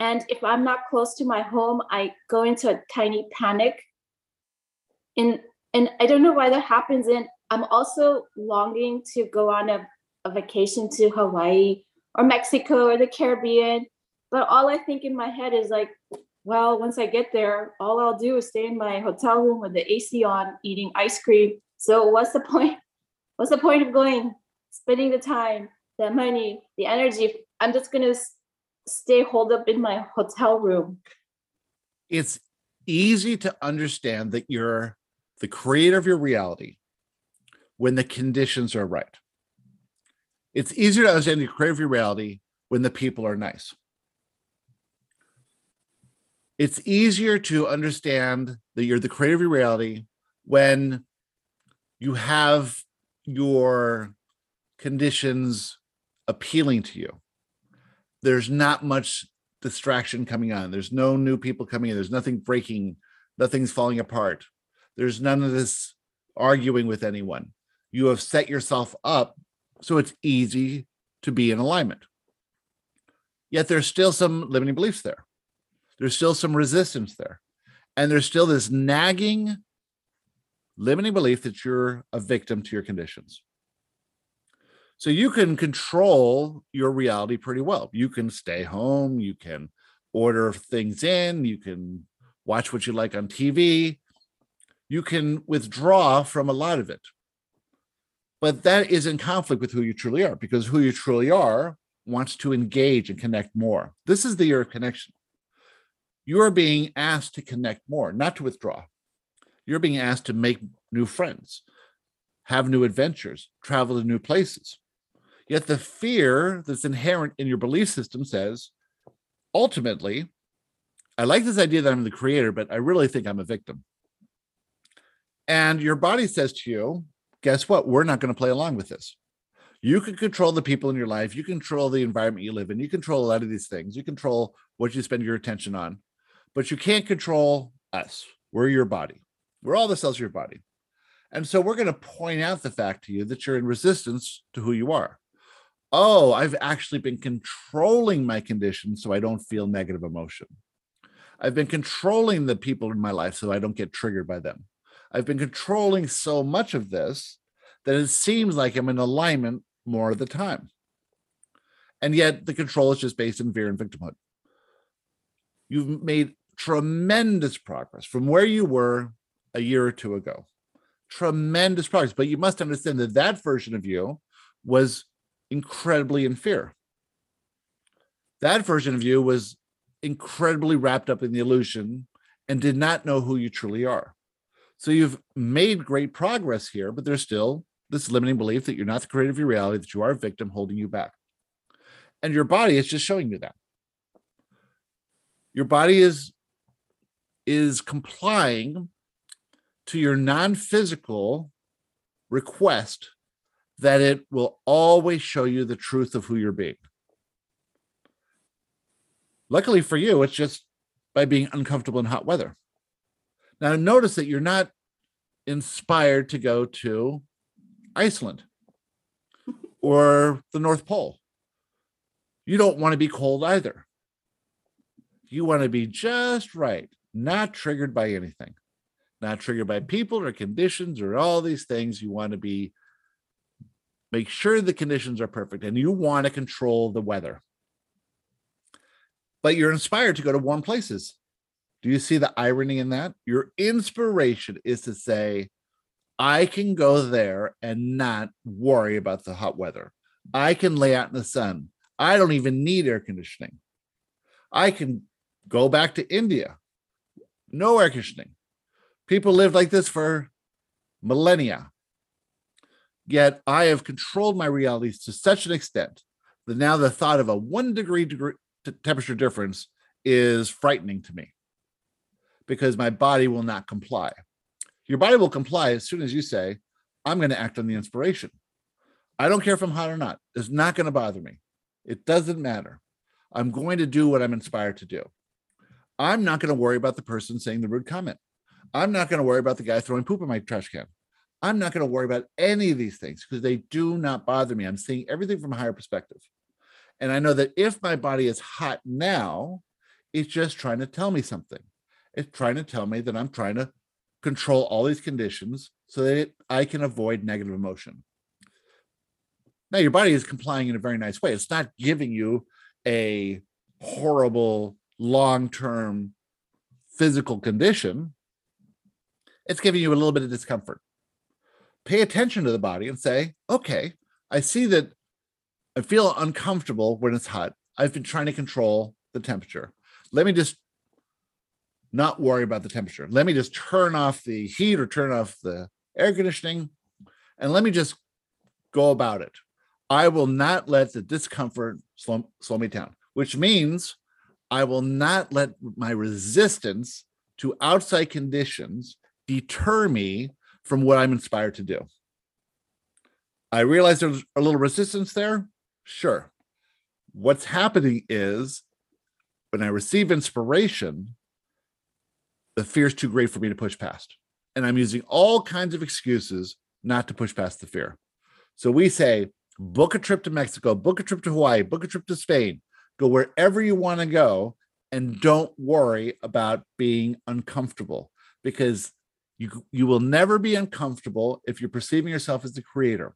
And if I'm not close to my home, I go into a tiny panic. And, and I don't know why that happens. And I'm also longing to go on a, a vacation to Hawaii or Mexico or the Caribbean. But all I think in my head is like, well, once I get there, all I'll do is stay in my hotel room with the AC on, eating ice cream. So what's the point? What's the point of going, spending the time, the money, the energy? I'm just gonna stay holed up in my hotel room. It's easy to understand that you're the creator of your reality when the conditions are right. It's easier to understand the creator of your reality when the people are nice it's easier to understand that you're the creator of your reality when you have your conditions appealing to you. There's not much distraction coming on. There's no new people coming in. There's nothing breaking. Nothing's falling apart. There's none of this arguing with anyone. You have set yourself up so it's easy to be in alignment. Yet there's still some limiting beliefs there there's still some resistance there. And there's still this nagging, limiting belief that you're a victim to your conditions. So you can control your reality pretty well. You can stay home, you can order things in, you can watch what you like on TV, you can withdraw from a lot of it. But that is in conflict with who you truly are because who you truly are wants to engage and connect more. This is the year of connection you are being asked to connect more, not to withdraw. You're being asked to make new friends, have new adventures, travel to new places. Yet the fear that's inherent in your belief system says, ultimately, I like this idea that I'm the creator, but I really think I'm a victim. And your body says to you, guess what? We're not going to play along with this. You can control the people in your life. You control the environment you live in. You control a lot of these things. You control what you spend your attention on, but you can't control us. We're your body. We're all the cells of your body. And so we're going to point out the fact to you that you're in resistance to who you are. Oh, I've actually been controlling my condition so I don't feel negative emotion. I've been controlling the people in my life so I don't get triggered by them. I've been controlling so much of this that it seems like I'm in alignment more of the time. And yet the control is just based in fear and victimhood. You've made tremendous progress from where you were a year or two ago. Tremendous progress. But you must understand that that version of you was incredibly in fear. That version of you was incredibly wrapped up in the illusion and did not know who you truly are. So you've made great progress here, but there's still this limiting belief that you're not the creator of your reality, that you are a victim holding you back. And your body is just showing you that. Your body is is complying to your non-physical request that it will always show you the truth of who you're being. Luckily for you, it's just by being uncomfortable in hot weather. Now, notice that you're not inspired to go to Iceland or the North Pole. You don't want to be cold either. You want to be just right, not triggered by anything, not triggered by people or conditions or all these things. You want to be, make sure the conditions are perfect and you want to control the weather. But you're inspired to go to warm places. Do you see the irony in that? Your inspiration is to say, I can go there and not worry about the hot weather. I can lay out in the sun. I don't even need air conditioning. I can go back to India. No air conditioning. People lived like this for millennia. Yet I have controlled my realities to such an extent that now the thought of a one degree, degree t- temperature difference is frightening to me because my body will not comply. Your body will comply as soon as you say, I'm going to act on the inspiration. I don't care if I'm hot or not. It's not going to bother me. It doesn't matter. I'm going to do what I'm inspired to do. I'm not going to worry about the person saying the rude comment. I'm not going to worry about the guy throwing poop in my trash can. I'm not going to worry about any of these things because they do not bother me. I'm seeing everything from a higher perspective. And I know that if my body is hot now, it's just trying to tell me something. It's trying to tell me that I'm trying to control all these conditions so that I can avoid negative emotion. Now, your body is complying in a very nice way. It's not giving you a horrible long term physical condition, it's giving you a little bit of discomfort. Pay attention to the body and say, okay, I see that I feel uncomfortable when it's hot. I've been trying to control the temperature. Let me just not worry about the temperature. Let me just turn off the heat or turn off the air conditioning and let me just go about it. I will not let the discomfort slow, slow me down, which means I will not let my resistance to outside conditions deter me from what I'm inspired to do. I realize there's a little resistance there. Sure. What's happening is when I receive inspiration, the fear is too great for me to push past. And I'm using all kinds of excuses not to push past the fear. So we say, book a trip to Mexico, book a trip to Hawaii, book a trip to Spain, go wherever you want to go, and don't worry about being uncomfortable because you, you will never be uncomfortable if you're perceiving yourself as the creator.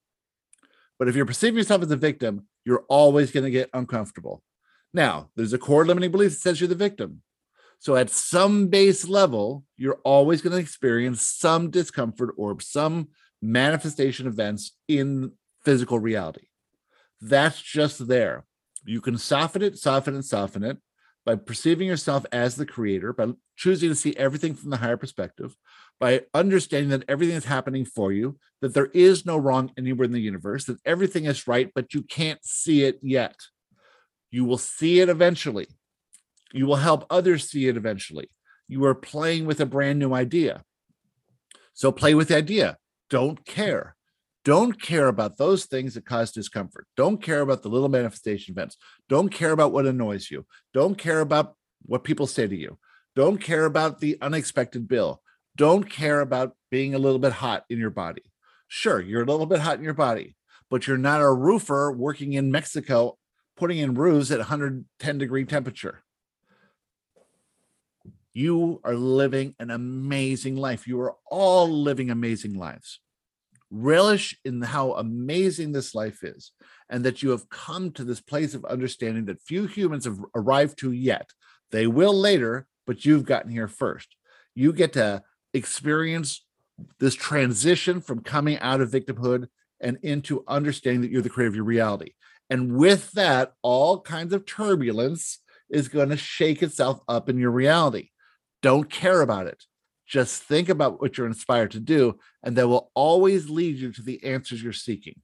But if you're perceiving yourself as a victim, you're always going to get uncomfortable. Now, there's a core limiting belief that says you're the victim. So at some base level, you're always going to experience some discomfort or some manifestation events in physical reality. That's just there. You can soften it, soften it, soften it. by perceiving yourself as the creator, by choosing to see everything from the higher perspective, by understanding that everything is happening for you, that there is no wrong anywhere in the universe, that everything is right, but you can't see it yet. You will see it eventually. You will help others see it eventually. You are playing with a brand new idea. So play with the idea. Don't care. Don't care about those things that cause discomfort. Don't care about the little manifestation events. Don't care about what annoys you. Don't care about what people say to you. Don't care about the unexpected bill. Don't care about being a little bit hot in your body. Sure, you're a little bit hot in your body, but you're not a roofer working in Mexico putting in roofs at 110 degree temperature. You are living an amazing life. You are all living amazing lives. Relish in how amazing this life is, and that you have come to this place of understanding that few humans have arrived to yet. They will later, but you've gotten here first. You get to experience this transition from coming out of victimhood and into understanding that you're the creator of your reality. And with that, all kinds of turbulence is going to shake itself up in your reality. Don't care about it. Just think about what you're inspired to do, and that will always lead you to the answers you're seeking.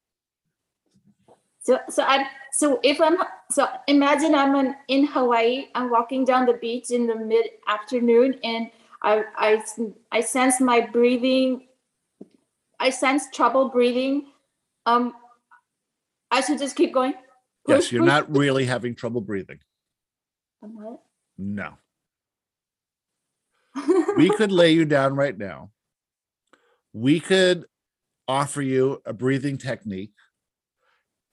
So, so I, so if I'm, so imagine I'm in, in Hawaii. I'm walking down the beach in the mid afternoon, and I, I, I sense my breathing. I sense trouble breathing. Um, I should just keep going. Yes, you're not really having trouble breathing. I'm. No. We could lay you down right now. We could offer you a breathing technique.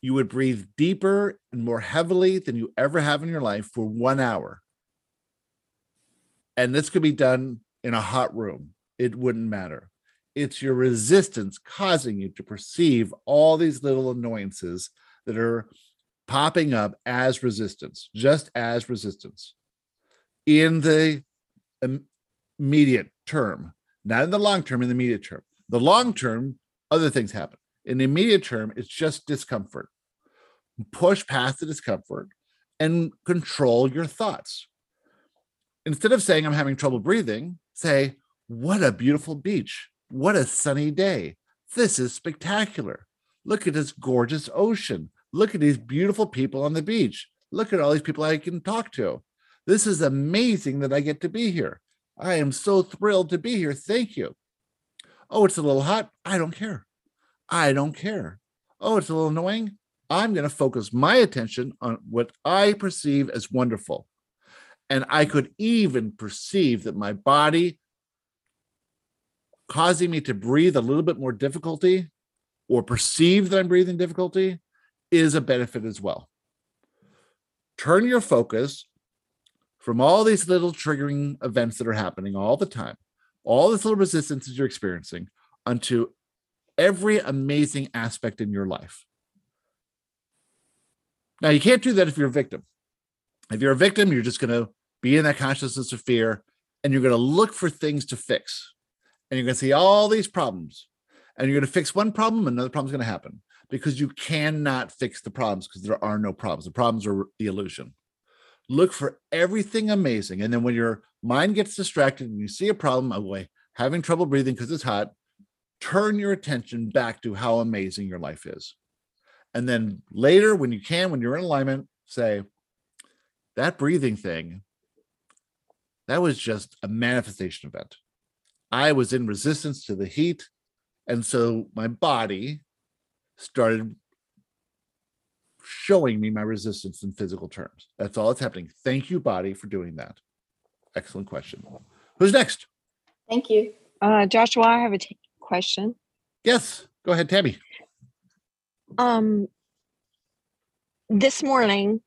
You would breathe deeper and more heavily than you ever have in your life for one hour. And this could be done in a hot room. It wouldn't matter. It's your resistance causing you to perceive all these little annoyances that are popping up as resistance, just as resistance in the immediate term, not in the long term, in the immediate term. The long term, other things happen. In the immediate term, it's just discomfort. Push past the discomfort and control your thoughts. Instead of saying, I'm having trouble breathing, say, What a beautiful beach. What a sunny day. This is spectacular. Look at this gorgeous ocean. Look at these beautiful people on the beach. Look at all these people I can talk to. This is amazing that I get to be here. I am so thrilled to be here. Thank you. Oh, it's a little hot. I don't care. I don't care. Oh, it's a little annoying. I'm going to focus my attention on what I perceive as wonderful. And I could even perceive that my body causing me to breathe a little bit more difficulty or perceive that I'm breathing difficulty is a benefit as well. Turn your focus from all these little triggering events that are happening all the time, all this little resistances you're experiencing, onto every amazing aspect in your life. Now, you can't do that if you're a victim. If you're a victim, you're just going to be in that consciousness of fear and you're going to look for things to fix. And you're going to see all these problems. And you're going to fix one problem, another problem's going to happen because you cannot fix the problems because there are no problems. The problems are the illusion. Look for everything amazing. And then when your mind gets distracted and you see a problem, oh boy, having trouble breathing because it's hot, turn your attention back to how amazing your life is. And then later, when you can, when you're in alignment, say, that breathing thing, that was just a manifestation event. I was in resistance to the heat. And so my body started showing me my resistance in physical terms. That's all that's happening. Thank you, body, for doing that. Excellent question. Who's next? Thank you. Uh, Joshua, I have a t- question. Yes, go ahead, Tammy. Um, this morning,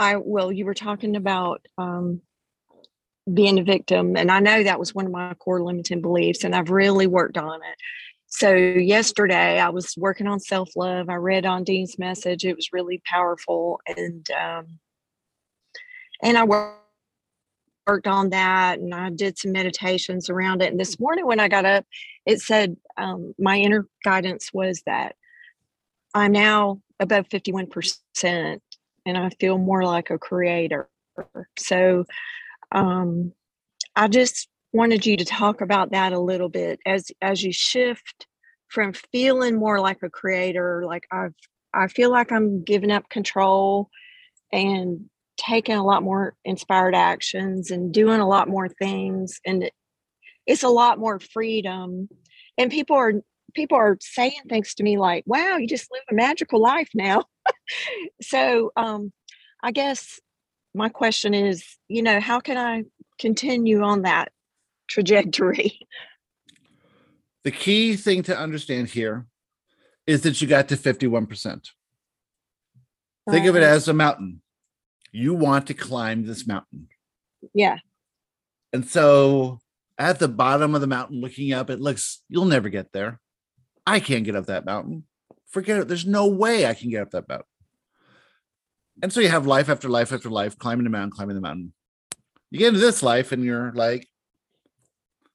I well, you were talking about um, being a victim, and I know that was one of my core limiting beliefs, and I've really worked on it. So yesterday, I was working on self love. I read on Dean's message; it was really powerful, and um, and I worked worked on that, and I did some meditations around it. And this morning, when I got up, it said um, my inner guidance was that I'm now above 51%, and I feel more like a creator. So um, I just wanted you to talk about that a little bit as as you shift from feeling more like a creator, like I've I feel like I'm giving up control and taking a lot more inspired actions and doing a lot more things and it's a lot more freedom. And people are people are saying things to me like wow you just live a magical life now. So um i guess my question is you know how can i continue on that trajectory The key thing to understand here is that you got to 51%. Think of it Uh, as a mountain. You want to climb this mountain. yeah And so at the bottom of the mountain, looking up, it looks, you'll never get there. I can't get up that mountain. Forget it. There's no way I can get up that mountain. And so you have life after life after life, climbing the mountain, climbing the mountain. You get into this life and you're like,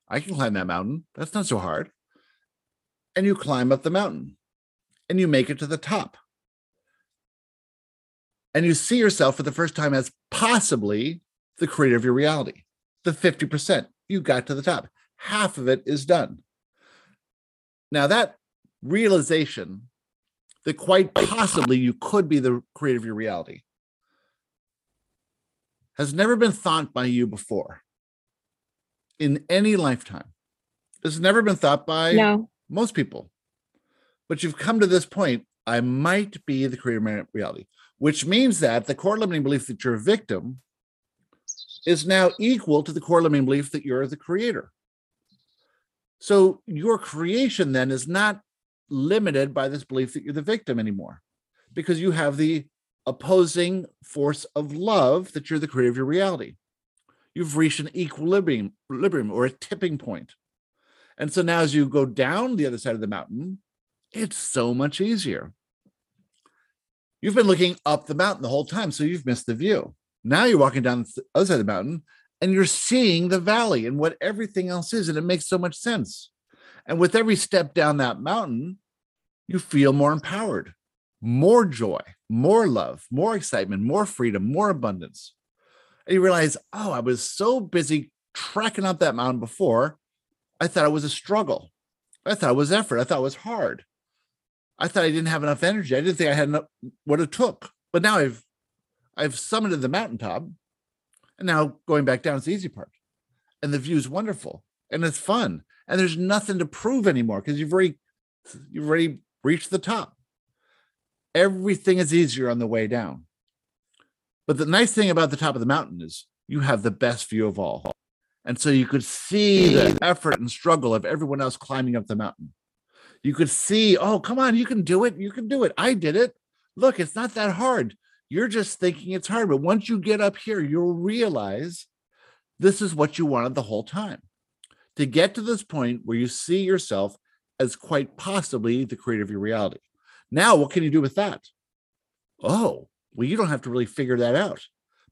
I can climb that mountain. That's not so hard. And you climb up the mountain and you make it to the top. And you see yourself for the first time as possibly the creator of your reality the 50%. You got to the top. Half of it is done. Now, that realization that quite possibly you could be the creator of your reality has never been thought by you before in any lifetime. It's never been thought by no most people. But you've come to this point I might be the creator of my reality, which means that the core limiting belief that you're a victim is now equal to the core limiting belief that you're the creator. So your creation then is not limited by this belief that you're the victim anymore because you have the opposing force of love that you're the creator of your reality. You've reached an equilibrium, equilibrium or a tipping point. And so now as you go down the other side of the mountain, it's so much easier. You've been looking up the mountain the whole time, so you've missed the view. Now you're walking down the other side of the mountain and you're seeing the valley and what everything else is, and it makes so much sense. And with every step down that mountain, you feel more empowered, more joy, more love, more excitement, more freedom, more abundance. And you realize, oh, I was so busy trekking up that mountain before, I thought it was a struggle. I thought it was effort. I thought it was hard. I thought I didn't have enough energy. I didn't think I had enough what it took. But now I've I've summited the mountaintop, and now going back down is the easy part. And the view is wonderful and it's fun. And there's nothing to prove anymore because you've already you've already reached the top. Everything is easier on the way down. But the nice thing about the top of the mountain is you have the best view of all. And so you could see the effort and struggle of everyone else climbing up the mountain. You could see, oh, come on, you can do it. You can do it. I did it. Look, it's not that hard. You're just thinking it's hard. But once you get up here, you'll realize this is what you wanted the whole time to get to this point where you see yourself as quite possibly the creator of your reality. Now, what can you do with that? Oh, well, you don't have to really figure that out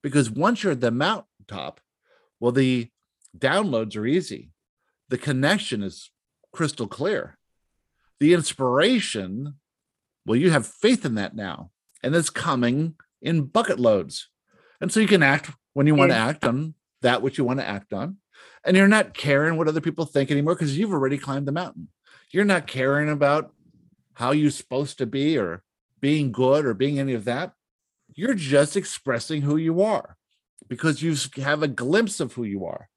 because once you're at the mountaintop, well, the downloads are easy. The connection is crystal clear. The inspiration, well, you have faith in that now, and it's coming in bucket loads. And so you can act when you want to act on that which you want to act on. And you're not caring what other people think anymore because you've already climbed the mountain. You're not caring about how you're supposed to be or being good or being any of that. You're just expressing who you are because you have a glimpse of who you are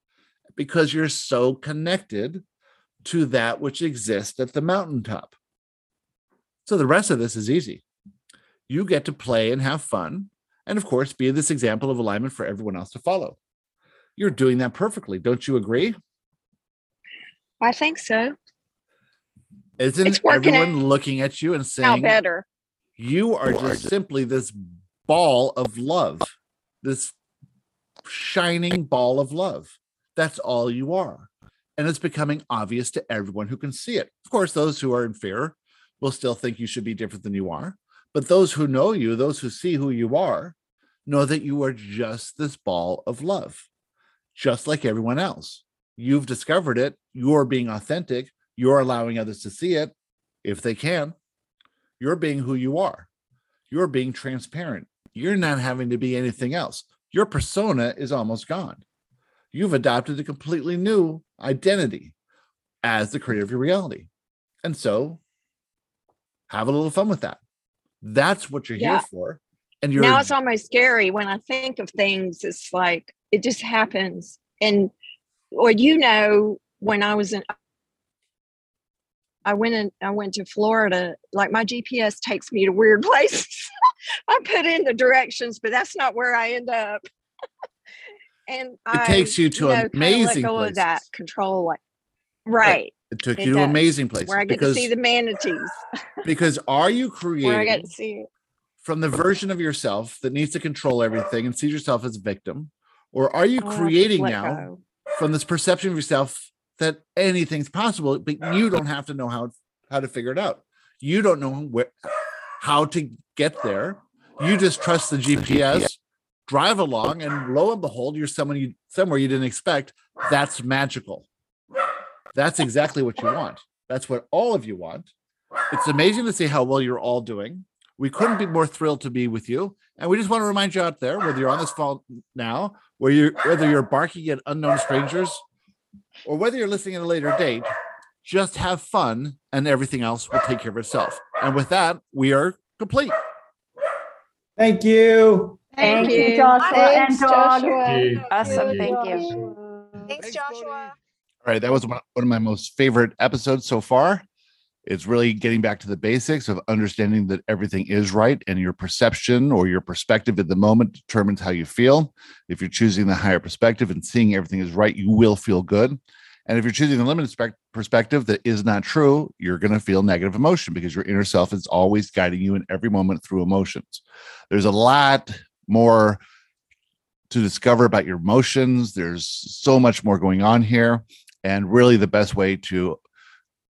because you're so connected to that which exists at the mountaintop. So the rest of this is easy. You get to play and have fun, and of course, be this example of alignment for everyone else to follow. You're doing that perfectly. Don't you agree? i think so Isn't It's working everyone looking at you and now saying, better you are just simply this ball of love, this shining ball of love. That's all you are. And it's becoming obvious to everyone who can see it. Of course, those who are in fear will still think you should be different than you are. But those who know you, those who see who you are, know that you are just this ball of love, just like everyone else. You've discovered it. You're being authentic. You're allowing others to see it if they can. You're being who you are. You're being transparent. You're not having to be anything else. your persona is almost gone. You've adopted a completely new identity as the creator of your reality. And so have a little fun with that. That's what you're Yeah. here for. And you're now it's almost scary when I think of things. It's like it just happens. And or you know, when I was in I went in I went to Florida, like my GPS takes me to weird places. I put in the directions, but that's not where I end up. and I takes you to know, kinda amazing let go of that places. control like right. it took it you to amazing places Where I get because, to see the manatees. because are you Where I creating get to see it. from the version of yourself that needs to control everything and sees yourself as a victim? Or are you oh, to creating now go. from this perception of yourself that anything's possible, but you don't have to know how how to figure it out. You don't know where how to get there. You just trust the GPS, drive along, and lo and behold, you're someone you somewhere you didn't expect. That's magical. That's exactly what you want. That's what all of you want. It's amazing to see how well you're all doing. We couldn't be more thrilled to be with you. And we just want to remind you out there, whether you're on this phone now, where you're whether you're barking at unknown strangers, or whether you're listening at a later date, just have fun and everything else will take care of itself. And with that, we are complete. Thank you. Thank Thank you, you. Joshua and Thanks, Dog. Joshua. Awesome, thank you. Thanks, Joshua. All right, that was one one of my most favorite episodes so far. It's really getting back to the basics of understanding that everything is right and your perception or your perspective at the moment determines how you feel. If you're choosing the higher perspective and seeing everything is right, you will feel good. And if you're choosing the limited spec- perspective that is not true, you're going to feel negative emotion because your inner self is always guiding you in every moment through emotions. There's a lot more to discover about your emotions. There's so much more going on here. And really, the best way to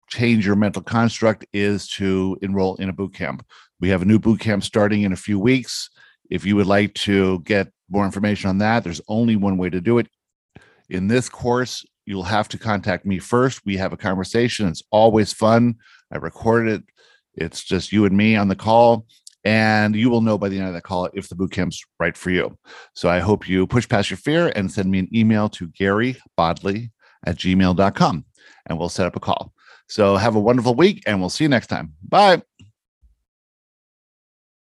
change your mental construct is to enroll in a boot camp. We have a new boot camp starting in a few weeks. If you would like to get more information on that, there's only one way to do it. In this course, you'll have to contact me first. We have a conversation. It's always fun. I recorded it. It's just you and me on the call. And you will know by the end of that call if the boot camp's right for you. So I hope you push past your fear and send me an email to Gary Bodley at gmail.com and we'll set up a call. So have a wonderful week and we'll see you next time. Bye.